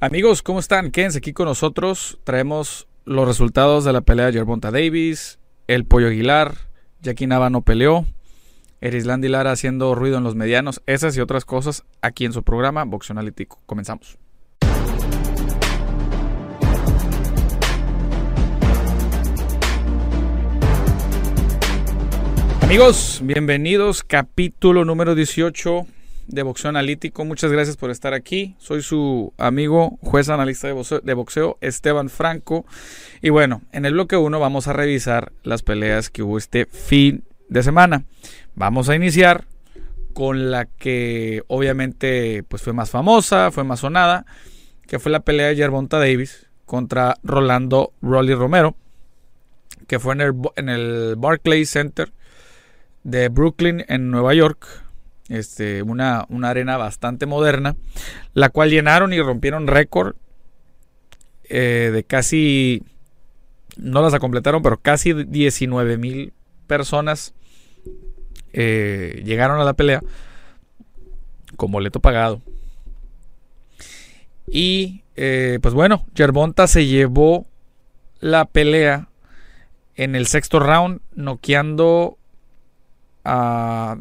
Amigos, ¿cómo están? Quédense aquí con nosotros. Traemos los resultados de la pelea de Yerbonta Davis, el Pollo Aguilar, Jackie Nava no peleó, Erislandy Lara haciendo ruido en los medianos, esas y otras cosas aquí en su programa Boxeo Analítico. Comenzamos. Amigos, bienvenidos, capítulo número 18 de Boxeo Analítico. Muchas gracias por estar aquí. Soy su amigo, juez analista de boxeo, Esteban Franco. Y bueno, en el bloque 1 vamos a revisar las peleas que hubo este fin de semana. Vamos a iniciar con la que obviamente pues fue más famosa, fue más sonada, que fue la pelea de Yerbonta Davis contra Rolando Rolly Romero, que fue en el, en el Barclays Center de Brooklyn en Nueva York este, una, una arena bastante moderna, la cual llenaron y rompieron récord eh, de casi, no las completaron, pero casi 19 mil personas eh, llegaron a la pelea con boleto pagado. Y eh, pues bueno, Yerbonta se llevó la pelea en el sexto round, noqueando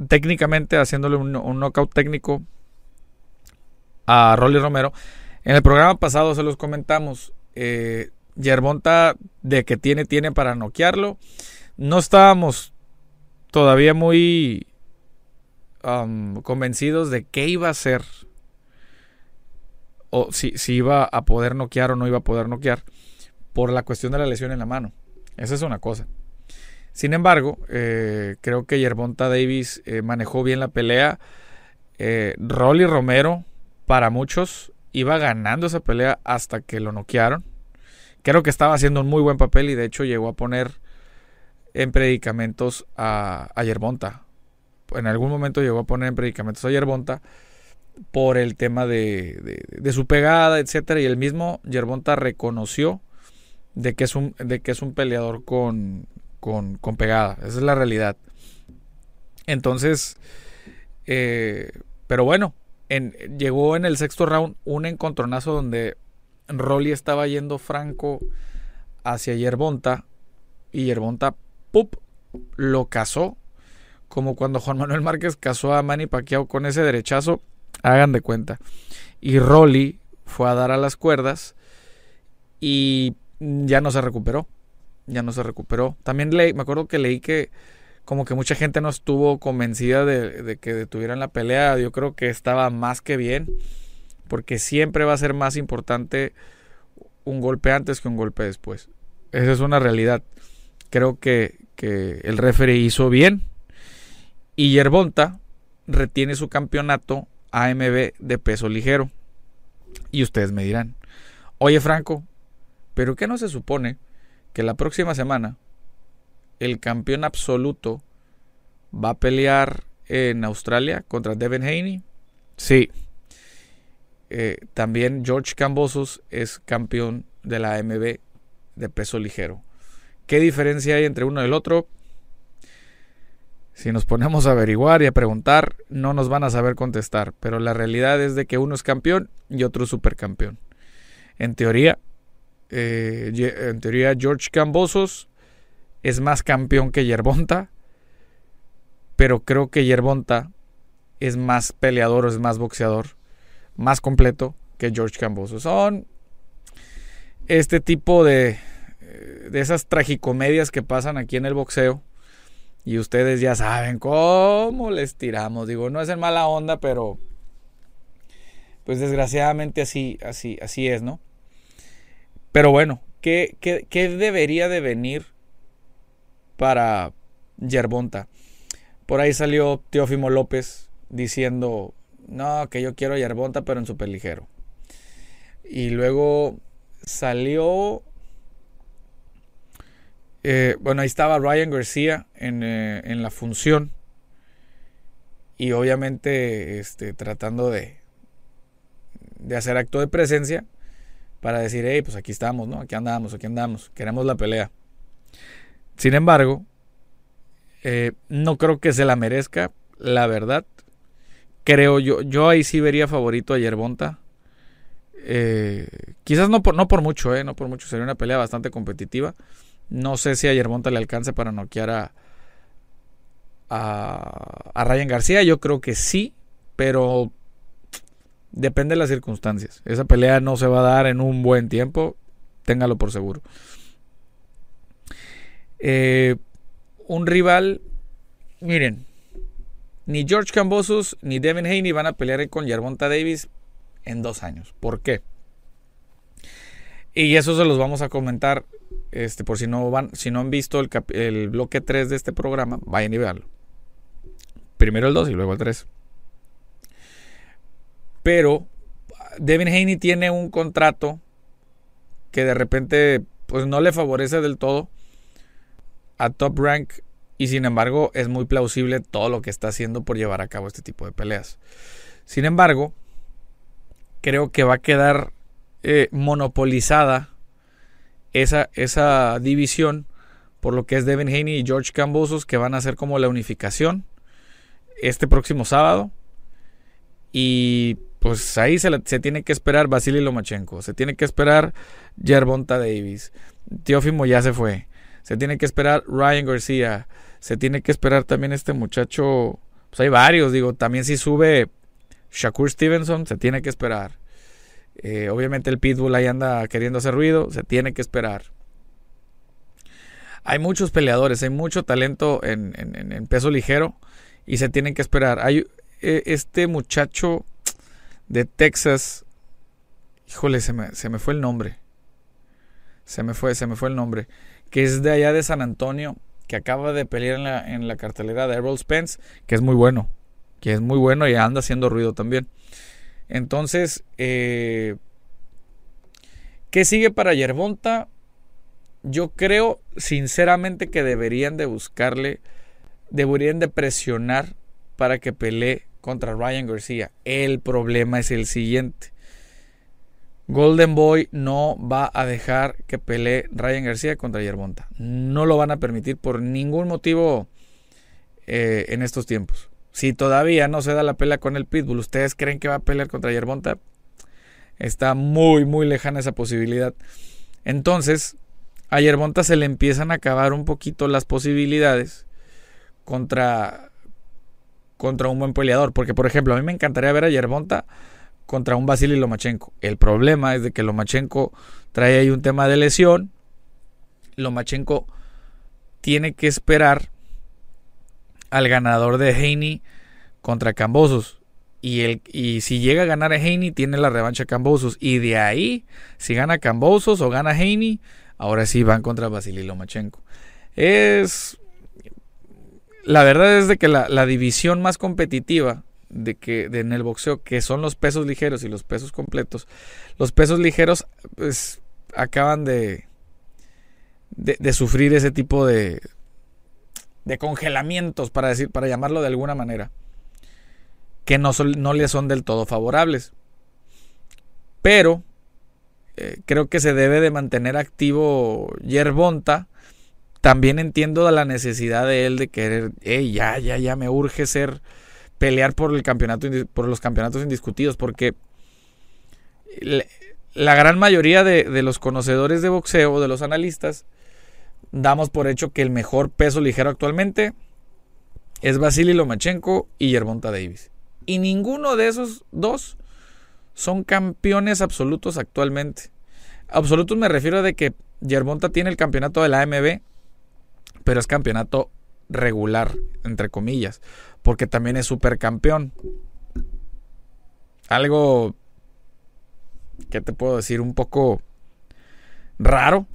técnicamente haciéndole un, knockout técnico a Rolly Romero. En el programa pasado se los comentamos. Eh, de que tiene, tiene para noquearlo. No estábamos todavía muy um, convencidos de qué iba a ser. O si, si iba a poder noquear o no iba a poder noquear. Por la cuestión de la lesión en la mano. Esa es una cosa. Sin embargo, eh, creo que Yerbonta Davis eh, manejó bien la pelea. Eh, Rolly Romero, para muchos, iba ganando esa pelea hasta que lo noquearon. Creo que estaba haciendo un muy buen papel y de hecho llegó a poner en predicamentos a, a Yerbonta. En algún momento llegó a poner en predicamentos a Yerbonta por el tema de, de, su pegada, etcétera. Y el mismo Yerbonta reconoció de que es un, de que es un peleador con, con, pegada. Esa es la realidad. Entonces, eh, pero bueno, en, llegó en el sexto round un encontronazo donde Rolly estaba yendo franco hacia Yerbonta y Yerbonta, ¡pup! lo cazó. Como cuando Juan Manuel Márquez cazó a Manny Pacquiao con ese derechazo, hagan de cuenta. Y Rolly fue a dar a las cuerdas y ya no se recuperó ya no se recuperó. También leí, me acuerdo que leí que como que mucha gente no estuvo convencida de, que detuvieran la pelea. Yo creo que estaba más que bien, porque siempre va a ser más importante un golpe antes que un golpe después. Esa es una realidad. Creo que, que el referee hizo bien. Y Yerbonta retiene su campeonato AMB de peso ligero. Y ustedes me dirán, oye Franco, ¿pero qué no se supone que la próxima semana el campeón absoluto va a pelear en Australia contra Devin Haney. Sí. Eh, también George Cambosos es campeón de la AMB de peso ligero. ¿Qué diferencia hay entre uno y el otro? Si nos ponemos a averiguar y a preguntar, no nos van a saber contestar. Pero la realidad es de que uno es campeón y otro es supercampeón. En teoría, eh, en teoría George Cambosos es más campeón que Yerbonta, pero creo que Yerbonta es más peleador, es más boxeador, más completo que George Cambosos. Son este tipo de, eh, de esas tragicomedias que pasan aquí en el boxeo. Y ustedes ya saben cómo les tiramos. Digo, no es en mala onda, pero pues desgraciadamente así, así, así es, ¿no? Pero bueno, ¿qué, debería de venir para Yerbonta? Por ahí salió Teófimo López diciendo, no, que yo quiero Yerbonta, pero en super ligero. Y luego salió... Eh, bueno, ahí estaba Ryan García en, eh, en, la función. Y obviamente este, tratando de, de hacer acto de presencia para decir, hey, pues aquí estamos, ¿no? Aquí andamos, aquí andamos, queremos la pelea. Sin embargo, eh, no creo que se la merezca, la verdad. Creo yo, yo ahí sí vería favorito a Yerbonta. Eh, quizás no por, no por mucho, eh, no por mucho. Sería una pelea bastante competitiva. No sé si a Yerbonta le alcance para noquear a, a, a Ryan García. Yo creo que sí, pero depende de las circunstancias. Esa pelea no se va a dar en un buen tiempo, téngalo por seguro. Eh, un rival, miren, ni George Cambosos ni Devin Haney van a pelear con Yerbonta Davis en dos años. ¿Por qué? Y eso se los vamos a comentar. Este, por si no van, si no han visto el, el bloque 3 de este programa, vayan y veanlo. Primero el 2 y luego el 3. Pero Devin Haney tiene un contrato que de repente pues no le favorece del todo a Top Rank y sin embargo es muy plausible todo lo que está haciendo por llevar a cabo este tipo de peleas. Sin embargo, creo que va a quedar eh, monopolizada esa, esa división por lo que es Devin Haney y George Cambosos que van a ser como la unificación este próximo sábado. Y pues ahí se, tiene que esperar Vasily Lomachenko, se tiene que esperar Yerbonta Davis, Teófimo ya se fue, se tiene que esperar Ryan García, se tiene que esperar también este muchacho, pues hay varios, digo, también si sube Shakur Stevenson, se tiene que esperar. Eh, obviamente el Pitbull ahí anda queriendo hacer ruido, se tiene que esperar. Hay muchos peleadores, hay mucho talento en, en peso ligero y se tienen que esperar. Hay eh, este muchacho de Texas, híjole, se me, se me fue el nombre. Se me fue, se me fue el nombre. Que es de allá de San Antonio, que acaba de pelear en la, en la cartelera de Errol Spence, que es muy bueno. Que es muy bueno y anda haciendo ruido también. Entonces, eh, ¿qué sigue para Yerbonta? Yo creo sinceramente que deberían de buscarle deberían de presionar para que pelee contra Ryan García. El problema es el siguiente. Golden Boy no va a dejar que pelee Ryan García contra Yerbonta. No lo van a permitir por ningún motivo eh, en estos tiempos. Si todavía no se da la pelea con el Pitbull, ¿ustedes creen que va a pelear contra Yerbonta? Está muy, muy lejana esa posibilidad. Entonces, a Yerbonta se le empiezan a acabar un poquito las posibilidades contra, contra un buen peleador. Porque, por ejemplo, a mí me encantaría ver a Yerbonta contra un Vasily Lomachenko. El problema es de que Lomachenko trae ahí un tema de lesión. Lomachenko tiene que esperar al ganador de Haney contra Cambosos. Y, el, y si llega a ganar a Haney, tiene la revancha Cambosos. Y de ahí, si gana Cambosos o gana Haney, ahora sí van contra Vasily Lomachenko. Es la verdad es de que la, división más competitiva de que en el boxeo, que son los pesos ligeros y los pesos completos, los pesos ligeros pues, acaban de, de, sufrir ese tipo de, de congelamientos, para, decir, para llamarlo de alguna manera, que no, no le son del todo favorables. Pero eh, creo que se debe de mantener activo Yerbonta también entiendo la necesidad de él de querer, ya, ya, ya me urge ser, pelear por el campeonato, por los campeonatos indiscutidos, porque la gran mayoría de, los conocedores de boxeo, de los analistas, damos por hecho que el mejor peso ligero actualmente es Vasily Lomachenko y Yerbonta Davis. Y ninguno de esos dos son campeones absolutos actualmente. Absolutos me refiero a de que Yerbonta tiene el campeonato de la AMB pero es campeonato regular, entre comillas, porque también es supercampeón. Algo que te puedo decir un poco raro,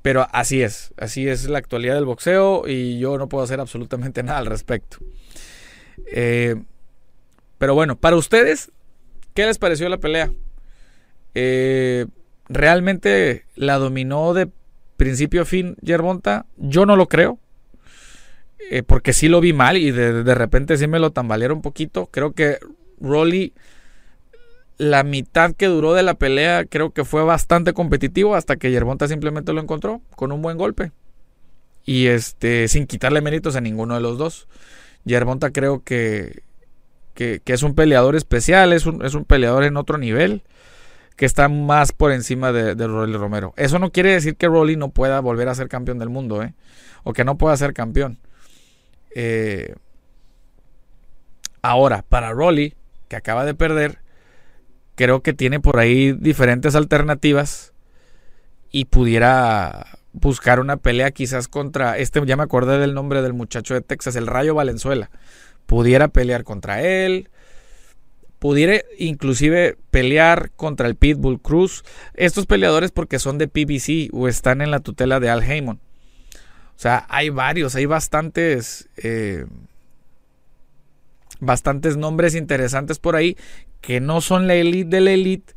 pero así es, así es la actualidad del boxeo y yo no puedo hacer absolutamente nada al respecto. Eh, pero bueno, para ustedes, ¿qué les pareció la pelea? Eh, ¿Realmente la dominó de principio a fin Yerbonta, yo no lo creo. Eh, porque sí lo vi mal y de, repente sí me lo tambalearon un poquito. Creo que Rolly, la mitad que duró de la pelea, creo que fue bastante competitivo hasta que Yerbonta simplemente lo encontró con un buen golpe. Y este, sin quitarle méritos a ninguno de los dos. Yerbonta creo que, que, es un peleador especial, es un, es un peleador en otro nivel que está más por encima de, de Rolly Romero. Eso no quiere decir que Rolly no pueda volver a ser campeón del mundo, ¿eh? O que no pueda ser campeón. Eh, ahora, para Rolly, que acaba de perder, creo que tiene por ahí diferentes alternativas y pudiera buscar una pelea quizás contra este, ya me acordé del nombre del muchacho de Texas, el Rayo Valenzuela. Pudiera pelear contra él, pudiera inclusive pelear contra el Pitbull Cruz. Estos peleadores porque son de PBC o están en la tutela de Al Heyman. O sea, hay varios, hay bastantes, eh, bastantes nombres interesantes por ahí que no son la elite de la elite,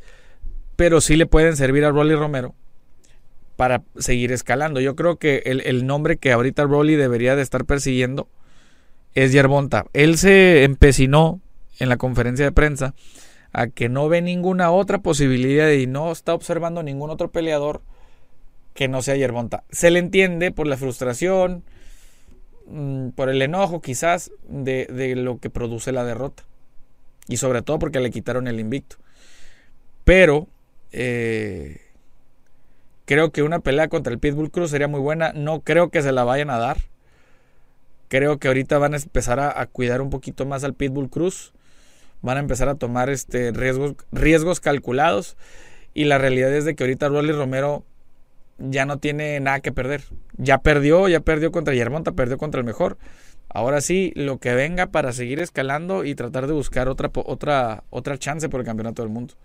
pero sí le pueden servir a Rolly Romero para seguir escalando. Yo creo que el, nombre que ahorita Rolly debería de estar persiguiendo es Yerbonta. Él se empecinó en la conferencia de prensa a que no ve ninguna otra posibilidad y no está observando ningún otro peleador que no sea Yerbonta. Se le entiende por la frustración, mm, por el enojo quizás de, de lo que produce la derrota. Y sobre todo porque le quitaron el invicto. Pero eh, creo que una pelea contra el Pitbull Cruz sería muy buena. No creo que se la vayan a dar. Creo que ahorita van a empezar a, cuidar un poquito más al Pitbull Cruz. Van a empezar a tomar este, riesgos, riesgos calculados. Y la realidad es de que ahorita Rolly Romero ya no tiene nada que perder. Ya perdió, ya perdió contra Yermonta, perdió contra el mejor. Ahora sí, lo que venga para seguir escalando y tratar de buscar otra, otra, otra chance por el campeonato del mundo.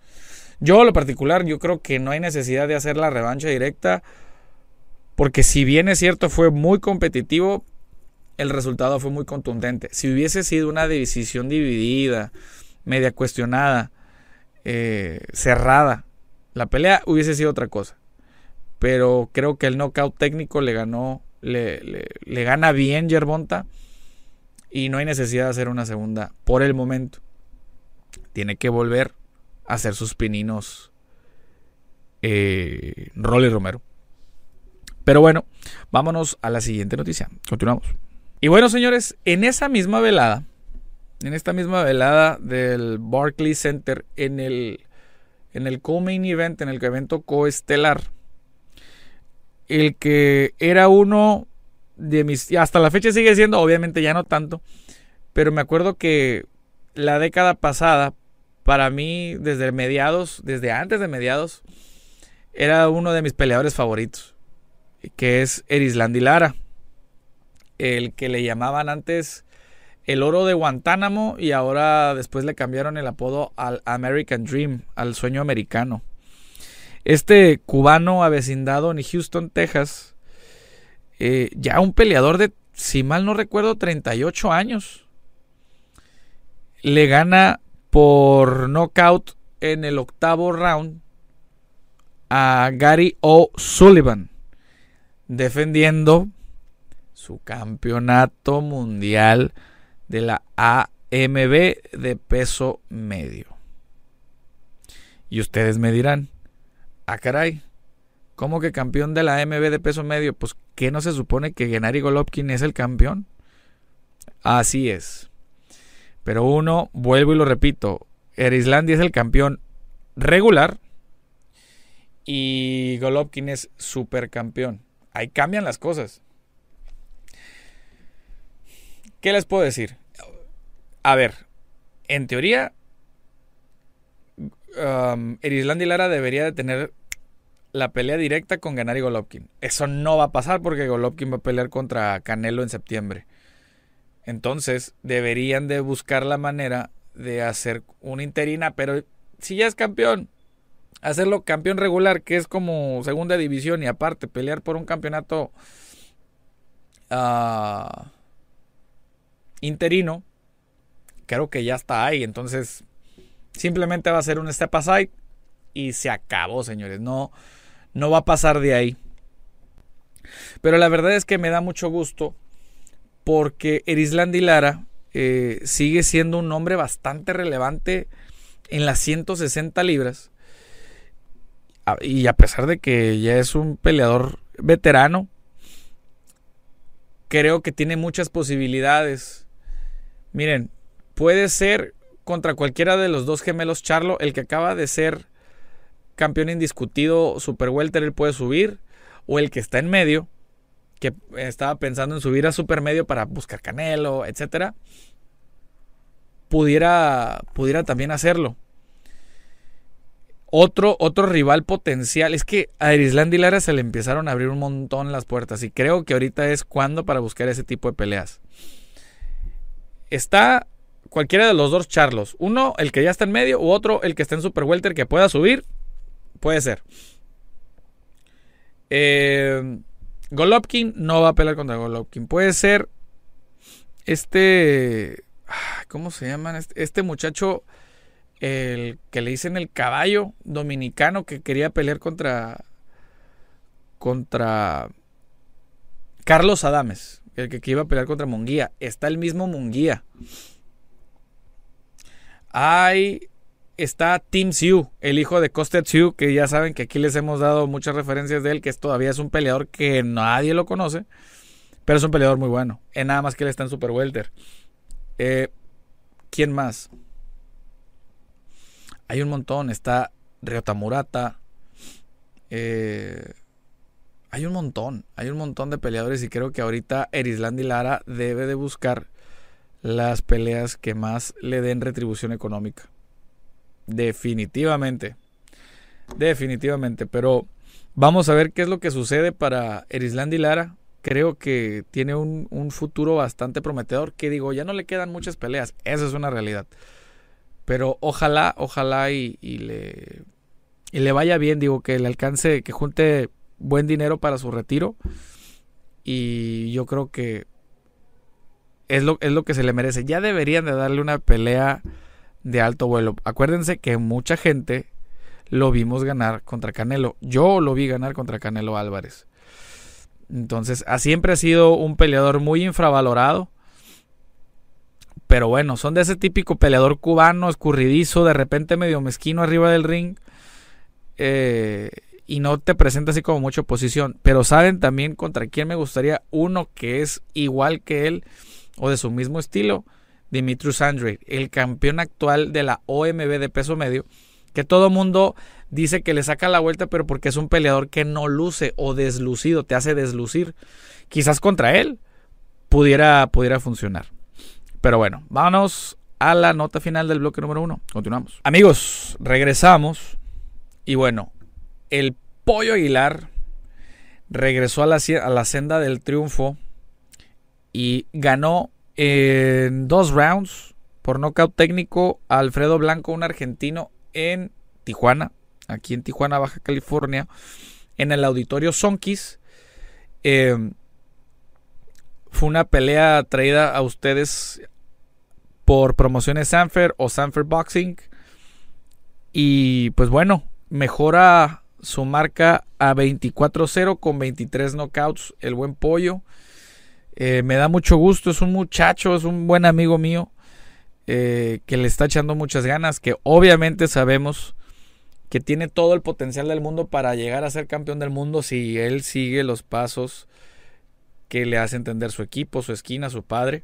Yo, lo particular, yo creo que no hay necesidad de hacer la revancha directa. Porque si bien es cierto, fue muy competitivo, el resultado fue muy contundente. Si hubiese sido una decisión dividida, media cuestionada, eh, cerrada, la pelea hubiese sido otra cosa. Pero creo que el knockout técnico le ganó, le, le, gana bien Yerbonta y no hay necesidad de hacer una segunda por el momento. Tiene que volver a hacer sus pininos eh, Rolly Romero. Pero bueno, vámonos a la siguiente noticia. Continuamos. Y bueno, señores, en esa misma velada, en esta misma velada del Barclays Center, en el, en el co-main event, en el evento coestelar, el que era uno de mis... Hasta la fecha sigue siendo, obviamente ya no tanto, pero me acuerdo que la década pasada, para mí, desde mediados, desde antes de mediados, era uno de mis peleadores favoritos, que es Erislandy Lara, el que le llamaban antes el oro de Guantánamo y ahora después le cambiaron el apodo al American Dream, al sueño americano. Este cubano avecindado en Houston, Texas, eh, ya un peleador de, si mal no recuerdo, 38 años. Le gana por knockout en el octavo round a Gary O'Sullivan, defendiendo su campeonato mundial de la AMB de peso medio. Y ustedes me dirán, ah caray, ¿cómo que campeón de la AMB de peso medio? Pues ¿qué no se supone que Gennady Golovkin es el campeón? Así es. Pero uno, vuelvo y lo repito, Erislandia es el campeón regular y Golovkin es supercampeón. Ahí cambian las cosas. ¿Qué les puedo decir? A ver, en teoría, um, y Lara debería de tener la pelea directa con Gennady Golovkin. Eso no va a pasar porque Golovkin va a pelear contra Canelo en septiembre. Entonces deberían de buscar la manera de hacer una interina, pero si ya es campeón, hacerlo campeón regular, que es como segunda división y aparte pelear por un campeonato uh, interino, creo que ya está ahí. Entonces simplemente va a ser un step aside y se acabó, señores. No, no va a pasar de ahí. Pero la verdad es que me da mucho gusto porque Erislandy Lara eh, sigue siendo un hombre bastante relevante en las 160 libras. Y a pesar de que ya es un peleador veterano, creo que tiene muchas posibilidades. Miren, puede ser contra cualquiera de los dos gemelos Charlo, el que acaba de ser campeón indiscutido super welter, él puede subir. O el que está en medio, que estaba pensando en subir a super medio para buscar Canelo, etcétera, pudiera, pudiera también hacerlo. Otro, otro rival potencial. Es que a Erisland y Lara se le empezaron a abrir un montón las puertas. Y creo que ahorita es cuando para buscar ese tipo de peleas. Está cualquiera de los dos charlos. Uno, el que ya está en medio, u otro, el que está en Super Welter que pueda subir. Puede ser. Eh, Golovkin no va a pelear contra Golovkin. Puede ser este. ¿Cómo se llaman? Este, este muchacho el que le dicen el caballo dominicano que quería pelear contra contra Carlos Adames, el que, iba a pelear contra Munguía. Está el mismo Munguía. Hay está Tim Siu, el hijo de Costed Siu, que ya saben que aquí les hemos dado muchas referencias de él, que es, todavía es un peleador que nadie lo conoce, pero es un peleador muy bueno. En nada más que él está en Super Welter. Eh, ¿Quién más? Hay un montón. Está Ryota Murata. Eh, hay un montón. Hay un montón de peleadores. Y creo que ahorita Erisland y Lara debe de buscar las peleas que más le den retribución económica. Definitivamente. Definitivamente. Pero vamos a ver qué es lo que sucede para Erisland y Lara. Creo que tiene un, un futuro bastante prometedor. Que digo, ya no le quedan muchas peleas. Esa es una realidad. Pero ojalá, ojalá y, le, y le vaya bien, digo, que le alcance, que junte buen dinero para su retiro. Y yo creo que es lo, es lo que se le merece. Ya deberían de darle una pelea de alto vuelo. Acuérdense que mucha gente lo vimos ganar contra Canelo. Yo lo vi ganar contra Canelo Álvarez. Entonces, siempre ha sido un peleador muy infravalorado. Pero bueno, son de ese típico peleador cubano, escurridizo, de repente medio mezquino arriba del ring. Eh, y no te presenta así como mucha oposición. Pero saben también contra quién me gustaría uno que es igual que él o de su mismo estilo. Dimitrius Andre, el campeón actual de la OMB de peso medio. Que todo mundo dice que le saca la vuelta, pero porque es un peleador que no luce o deslucido, te hace deslucir. Quizás contra él pudiera, pudiera funcionar. Pero bueno, vámonos a la nota final del bloque número uno. Continuamos. Amigos, regresamos. Y bueno, el Pollo Aguilar regresó a la, senda del triunfo y ganó en dos rounds por nocaut técnico a Alfredo Blanco, un argentino en Tijuana, aquí en Tijuana, Baja California, en el auditorio Sonkis. Eh, fue una pelea traída a ustedes por promociones Sanfer o Sanfer Boxing. Y pues bueno, mejora su marca a 24-0 con 23 knockouts. El buen pollo. Eh, me da mucho gusto, es un muchacho, es un buen amigo mío. Eh, que le está echando muchas ganas, que obviamente sabemos que tiene todo el potencial del mundo para llegar a ser campeón del mundo si él sigue los pasos que le hace entender su equipo, su esquina, su padre.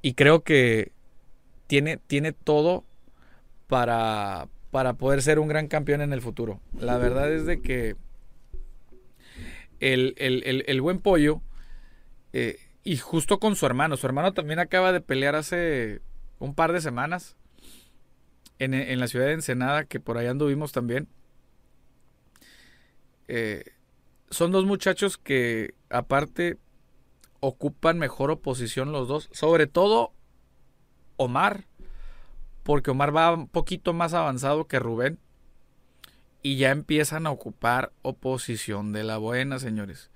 Y creo que tiene, tiene todo para, para poder ser un gran campeón en el futuro. La verdad es de que el, buen pollo, eh, y justo con su hermano, su hermano también acaba de pelear hace un par de semanas en, la ciudad de Ensenada, que por allá anduvimos también. Eh, son dos muchachos que aparte ocupan mejor oposición los dos. Sobre todo Omar, porque Omar va un poquito más avanzado que Rubén. Y ya empiezan a ocupar oposición de la buena, señores.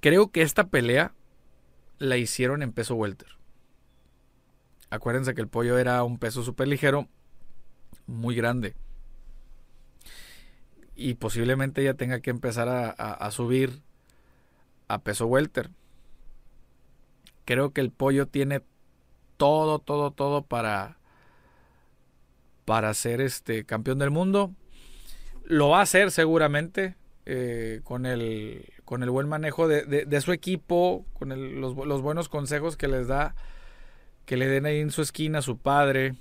Creo que esta pelea la hicieron en peso welter. Acuérdense que el pollo era un peso súper ligero, muy grande y posiblemente ya tenga que empezar a, subir a peso welter. Creo que el pollo tiene todo, todo, todo para para ser este campeón del mundo. Lo va a hacer seguramente eh, con, el, con el buen manejo de, su equipo, con los, buenos consejos que les da, que le den ahí en su esquina su padre.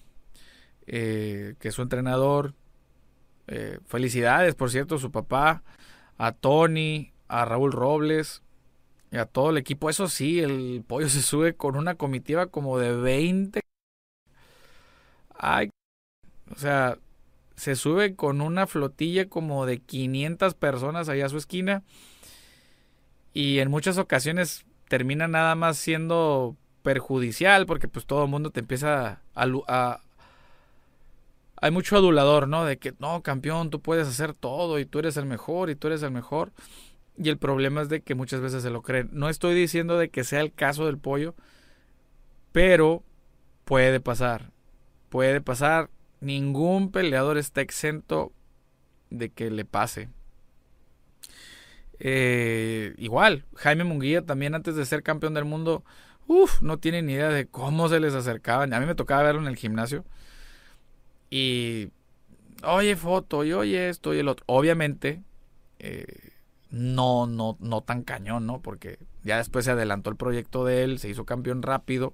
eh, que es su entrenador. Eh, felicidades, por cierto, a su papá, a Tony, a Raúl Robles y a todo el equipo. Eso sí, el pollo se sube con una comitiva como de 20. Ay, o sea, se sube con una flotilla como de 500 personas allá a su esquina. Y en muchas ocasiones termina nada más siendo perjudicial porque pues todo el mundo te empieza a, hay mucho adulador, ¿no? De que no, campeón, tú puedes hacer todo y tú eres el mejor y tú eres el mejor. Y el problema es de que muchas veces se lo creen. No estoy diciendo de que sea el caso del pollo, pero puede pasar. Puede pasar. Ningún peleador está exento de que le pase. Eh, igual, Jaime Munguía también antes de ser campeón del mundo, uff, no tiene ni idea de cómo se les acercaban. A mí me tocaba verlo en el gimnasio. Y, oye, foto, y oye esto y el otro. Obviamente, eh, no, no, no tan cañón, ¿no? Porque ya después se adelantó el proyecto de él, se hizo campeón rápido.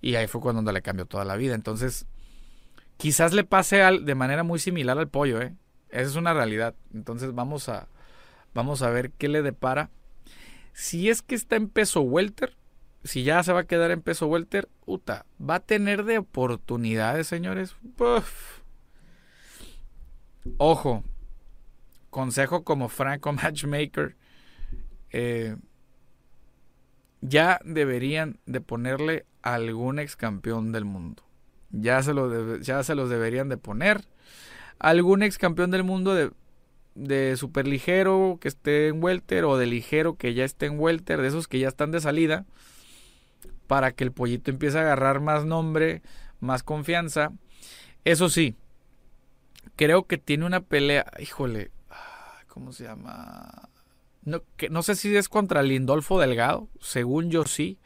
Y ahí fue cuando le cambió toda la vida. Entonces, quizás le pase al, de manera muy similar al pollo, ¿eh? Esa es una realidad. Entonces, vamos a, vamos a ver qué le depara. Si es que está en peso welter, si ya se va a quedar en peso welter, Uta, va a tener de oportunidades, señores. Ojo, consejo como Franco Matchmaker, eh, ya deberían de ponerle algún ex campeón del mundo. Ya se, lo ya se los deberían de poner. Algún ex campeón del mundo de, de super ligero que esté en welter o de ligero que ya esté en welter, de esos que ya están de salida para que el pollito empiece a agarrar más nombre, más confianza. Eso sí, creo que tiene una pelea, híjole, ¿cómo se llama? No, que, no sé si es contra Lindolfo Delgado, según yo sí,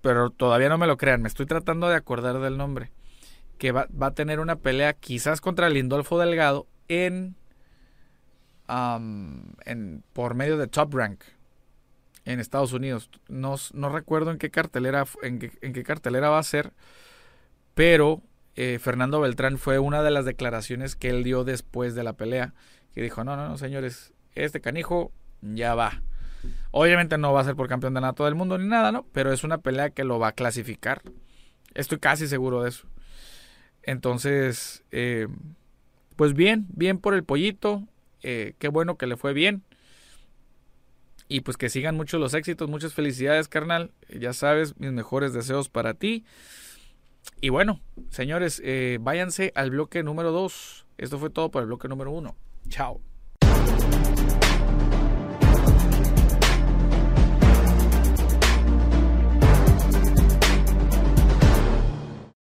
pero todavía no me lo crean, me estoy tratando de acordar del nombre. Que va, a tener una pelea quizás contra Lindolfo Delgado en, en por medio de Top Rank en Estados Unidos. No, recuerdo en qué cartelera en qué, cartelera va a ser, pero eh, Fernando Beltrán fue una de las declaraciones que él dio después de la pelea, que dijo, no, no, no, señores, este canijo ya va. Obviamente no va a ser por campeón de nato del mundo ni nada, ¿no? Pero es una pelea que lo va a clasificar. Estoy casi seguro de eso. Entonces, eh, pues bien, bien por el pollito. Eh, qué bueno que le fue bien. Y pues que sigan muchos los éxitos, muchas felicidades, carnal. Ya sabes, mis mejores deseos para ti. Y bueno, señores, eh, váyanse al bloque número 2. Esto fue todo por el bloque número 1. Chao.